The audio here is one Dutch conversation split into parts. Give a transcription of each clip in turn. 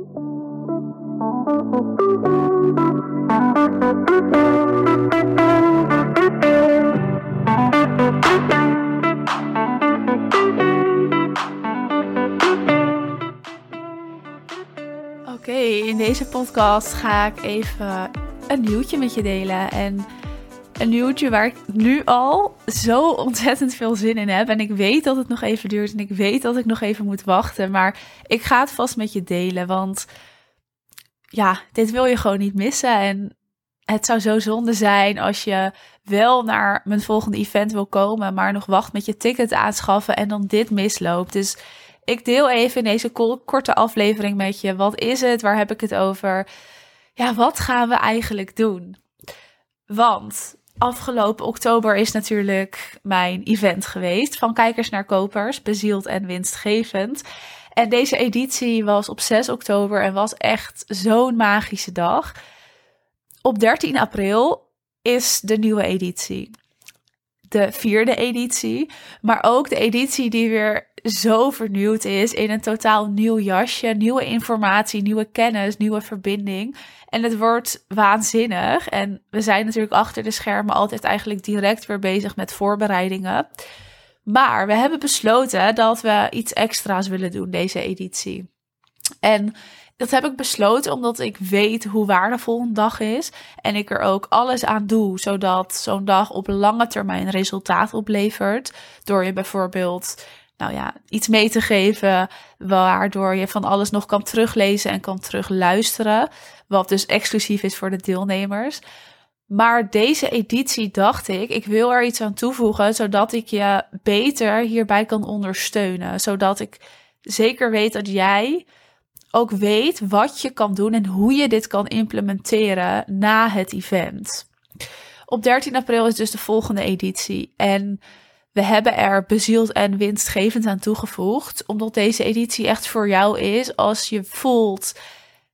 Oké, in deze podcast ga ik even een nieuwtje met je delen. En een nieuwtje waar ik nu al zo ontzettend veel zin in heb. En ik weet dat het nog even duurt en ik weet dat ik nog even moet wachten. Maar ik ga het vast met je delen, want ja, dit wil je gewoon niet missen. En het zou zo zonde zijn als je wel naar mijn volgende event wil komen, maar nog wacht met je ticket aanschaffen en dan dit misloopt. Dus ik deel even in deze korte aflevering met je. Wat is het? Waar heb ik het over? Ja, wat gaan we eigenlijk doen? Want afgelopen oktober is natuurlijk mijn event geweest. Van kijkers naar kopers, bezield en winstgevend. En deze editie was op 6 oktober en was echt zo'n magische dag. Op 13 april is de nieuwe editie. De vierde editie, maar ook de editie die weer zo vernieuwd is in een totaal nieuw jasje, nieuwe informatie, nieuwe kennis, nieuwe verbinding. En het wordt waanzinnig. En we zijn natuurlijk achter de schermen altijd eigenlijk direct weer bezig met voorbereidingen. Maar we hebben besloten dat we iets extra's willen doen deze editie. En dat heb ik besloten omdat ik weet hoe waardevol een dag is. En ik er ook alles aan doe, zodat zo'n dag op lange termijn resultaat oplevert. Door je bijvoorbeeld nou ja, iets mee te geven, waardoor je van alles nog kan teruglezen en kan terugluisteren. Wat dus exclusief is voor de deelnemers. Maar deze editie dacht ik, ik wil er iets aan toevoegen, zodat ik je beter hierbij kan ondersteunen. Zodat ik zeker weet dat jij ook weet wat je kan doen en hoe je dit kan implementeren na het event. Op 13 april is dus de volgende editie. En we hebben er bezield en winstgevend aan toegevoegd, omdat deze editie echt voor jou is als je voelt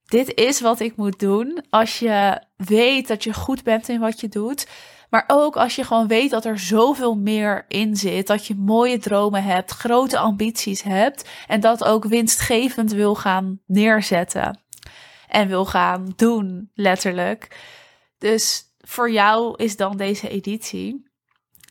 dit is wat ik moet doen. Als je weet dat je goed bent in wat je doet. Maar ook als je gewoon weet dat er zoveel meer in zit. Dat je mooie dromen hebt, grote ambities hebt. En dat ook winstgevend wil gaan neerzetten. En wil gaan doen, letterlijk. Dus voor jou is dan deze editie.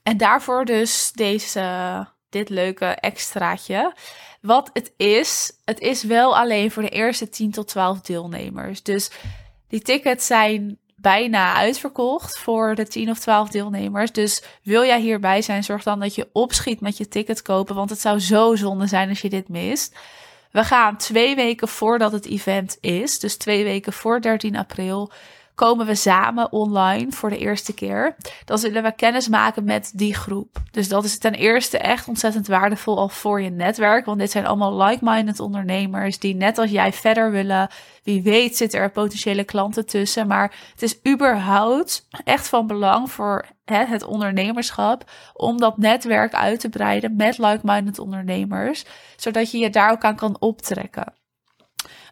En daarvoor dus deze, dit leuke extraatje. Wat het is, het is wel alleen voor de eerste 10 tot 12 deelnemers. Dus die tickets zijn bijna uitverkocht voor de 10 of 12 deelnemers. Dus wil jij hierbij zijn, zorg dan dat je opschiet met je ticket kopen. Want het zou zo zonde zijn als je dit mist. We gaan twee weken voordat het event is, dus twee weken voor 13 april, komen we samen online voor de eerste keer. Dan zullen we kennis maken met die groep. Dus dat is ten eerste echt ontzettend waardevol al voor je netwerk. Want dit zijn allemaal like-minded ondernemers die net als jij verder willen. Wie weet zitten er potentiële klanten tussen. Maar het is überhaupt echt van belang voor het ondernemerschap om dat netwerk uit te breiden met like-minded ondernemers. Zodat je je daar ook aan kan optrekken.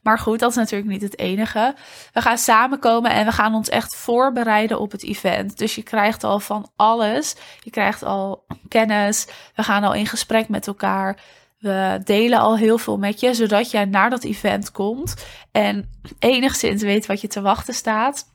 Maar goed, dat is natuurlijk niet het enige. We gaan samenkomen en we gaan ons echt voorbereiden op het event. Dus je krijgt al van alles. Je krijgt al kennis. We gaan al in gesprek met elkaar. We delen al heel veel met je, zodat jij naar dat event komt en enigszins weet wat je te wachten staat.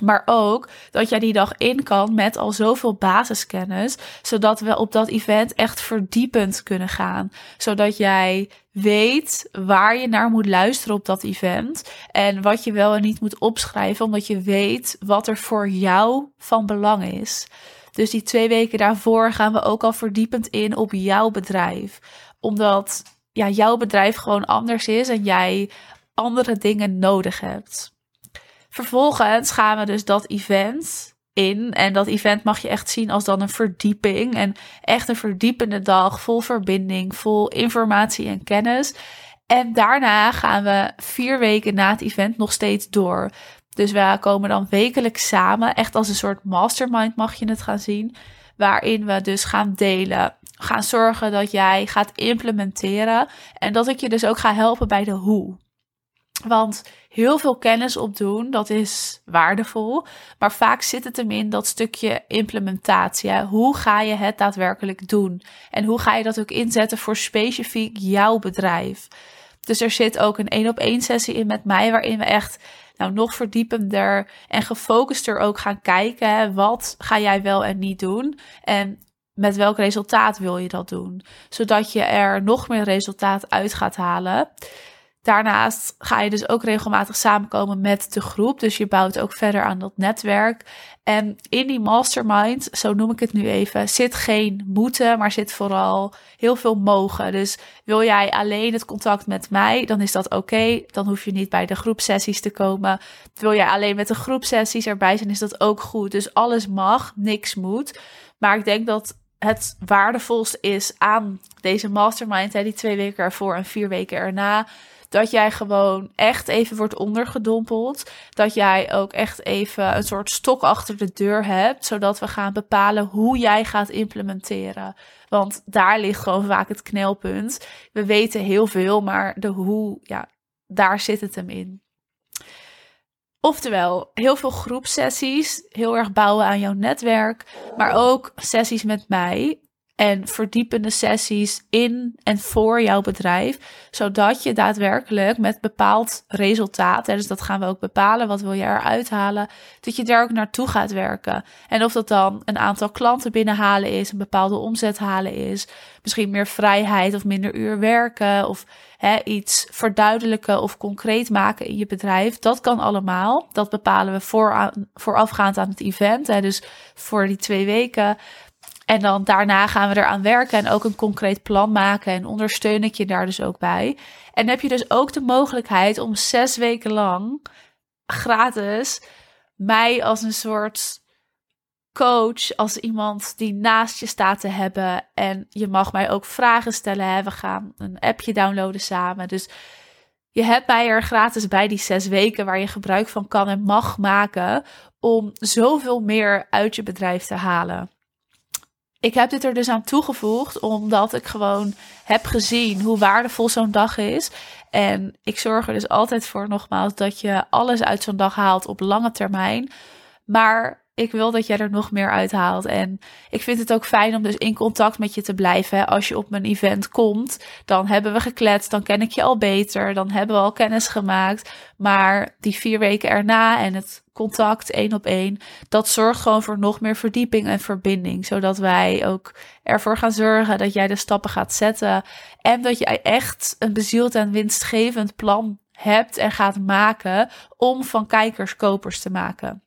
Maar ook dat jij die dag in kan met al zoveel basiskennis, zodat we op dat event echt verdiepend kunnen gaan. Zodat jij weet waar je naar moet luisteren op dat event en wat je wel en niet moet opschrijven, omdat je weet wat er voor jou van belang is. Dus die twee weken daarvoor gaan we ook al verdiepend in op jouw bedrijf. Omdat ja, jouw bedrijf gewoon anders is en jij andere dingen nodig hebt. Vervolgens gaan we dus dat event in. En dat event mag je echt zien als dan een verdieping. En echt een verdiepende dag vol verbinding, vol informatie en kennis. En daarna gaan we vier weken na het event nog steeds door. Dus we komen dan wekelijks samen, echt als een soort mastermind mag je het gaan zien. Waarin we dus gaan delen, gaan zorgen dat jij gaat implementeren. En dat ik je dus ook ga helpen bij de hoe. Want heel veel kennis opdoen, dat is waardevol. Maar vaak zit het hem in dat stukje implementatie. Hoe ga je het daadwerkelijk doen? En hoe ga je dat ook inzetten voor specifiek jouw bedrijf? Dus er zit ook een één op één sessie in met mij, waarin we echt nou, nog verdiepender en gefocuster ook gaan kijken. Wat ga jij wel en niet doen? En met welk resultaat wil je dat doen? Zodat je er nog meer resultaat uit gaat halen. Daarnaast ga je dus ook regelmatig samenkomen met de groep. Dus je bouwt ook verder aan dat netwerk. En in die mastermind, zo noem ik het nu even, zit geen moeten, maar zit vooral heel veel mogen. Dus wil jij alleen het contact met mij, dan is dat oké. Dan hoef je niet bij de groepsessies te komen. Wil jij alleen met de groepsessies erbij zijn, is dat ook goed. Dus alles mag, niks moet. Maar ik denk dat het waardevolste is aan deze mastermind, hè, die twee weken ervoor en vier weken erna dat jij gewoon echt even wordt ondergedompeld. Dat jij ook echt even een soort stok achter de deur hebt. Zodat we gaan bepalen hoe jij gaat implementeren. Want daar ligt gewoon vaak het knelpunt. We weten heel veel, maar de hoe, ja, daar zit het hem in. Oftewel, heel veel groepsessies, heel erg bouwen aan jouw netwerk, maar ook sessies met mij en verdiepende sessies in en voor jouw bedrijf, zodat je daadwerkelijk met bepaald resultaat, dus dat gaan we ook bepalen, wat wil je eruit halen, dat je daar ook naartoe gaat werken. En of dat dan een aantal klanten binnenhalen is, een bepaalde omzet halen is, misschien meer vrijheid of minder uur werken of hè, iets verduidelijken of concreet maken in je bedrijf, dat kan allemaal. Dat bepalen we voorafgaand aan het event, hè, dus voor die twee weken. En dan daarna gaan we eraan werken en ook een concreet plan maken. En ondersteun ik je daar dus ook bij. En heb je dus ook de mogelijkheid om zes weken lang gratis mij als een soort coach, als iemand die naast je staat te hebben. En je mag mij ook vragen stellen. We gaan een appje downloaden samen. Dus je hebt mij er gratis bij die zes weken waar je gebruik van kan en mag maken om zoveel meer uit je bedrijf te halen ik heb dit er dus aan toegevoegd omdat ik gewoon heb gezien hoe waardevol zo'n dag is. En ik zorg er dus altijd voor, nogmaals, dat je alles uit zo'n dag haalt op lange termijn. Maar ik wil dat jij er nog meer uithaalt. En ik vind het ook fijn om dus in contact met je te blijven. Als je op mijn event komt, dan hebben we gekletst, dan ken ik je al beter, dan hebben we al kennis gemaakt. Maar die vier weken erna en het contact één op één, dat zorgt gewoon voor nog meer verdieping en verbinding. Zodat wij ook ervoor gaan zorgen dat jij de stappen gaat zetten. En dat jij echt een bezield en winstgevend plan hebt en gaat maken om van kijkers kopers te maken.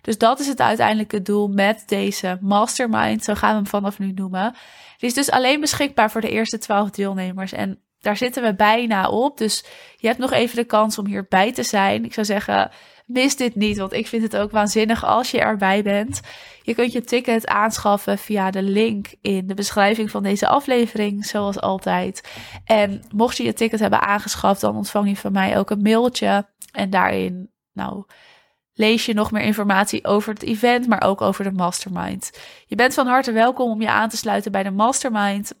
Dus dat is het uiteindelijke doel met deze mastermind. Zo gaan we hem vanaf nu noemen. Die is dus alleen beschikbaar voor de eerste 12 deelnemers. En daar zitten we bijna op. Dus je hebt nog even de kans om hierbij te zijn. Ik zou zeggen, mis dit niet, want ik vind het ook waanzinnig als je erbij bent. Je kunt je ticket aanschaffen via de link in de beschrijving van deze aflevering, zoals altijd. En mocht je je ticket hebben aangeschaft, dan ontvang je van mij ook een mailtje. En daarin, nou, lees je nog meer informatie over het event, maar ook over de mastermind. Je bent van harte welkom om je aan te sluiten bij de mastermind.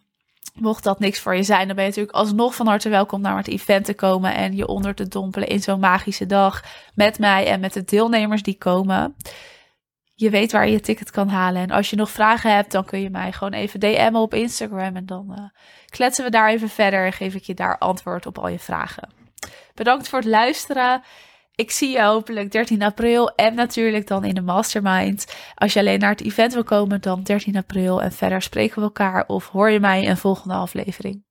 Mocht dat niks voor je zijn, dan ben je natuurlijk alsnog van harte welkom naar het event te komen en je onder te dompelen in zo'n magische dag met mij en met de deelnemers die komen. Je weet waar je je ticket kan halen. En als je nog vragen hebt, dan kun je mij gewoon even DM'en op Instagram. En dan uh, kletsen we daar even verder en geef ik je daar antwoord op al je vragen. Bedankt voor het luisteren. Ik zie je hopelijk 13 april en natuurlijk dan in de mastermind. Als je alleen naar het event wil komen, dan 13 april. En verder spreken we elkaar of hoor je mij in een volgende aflevering.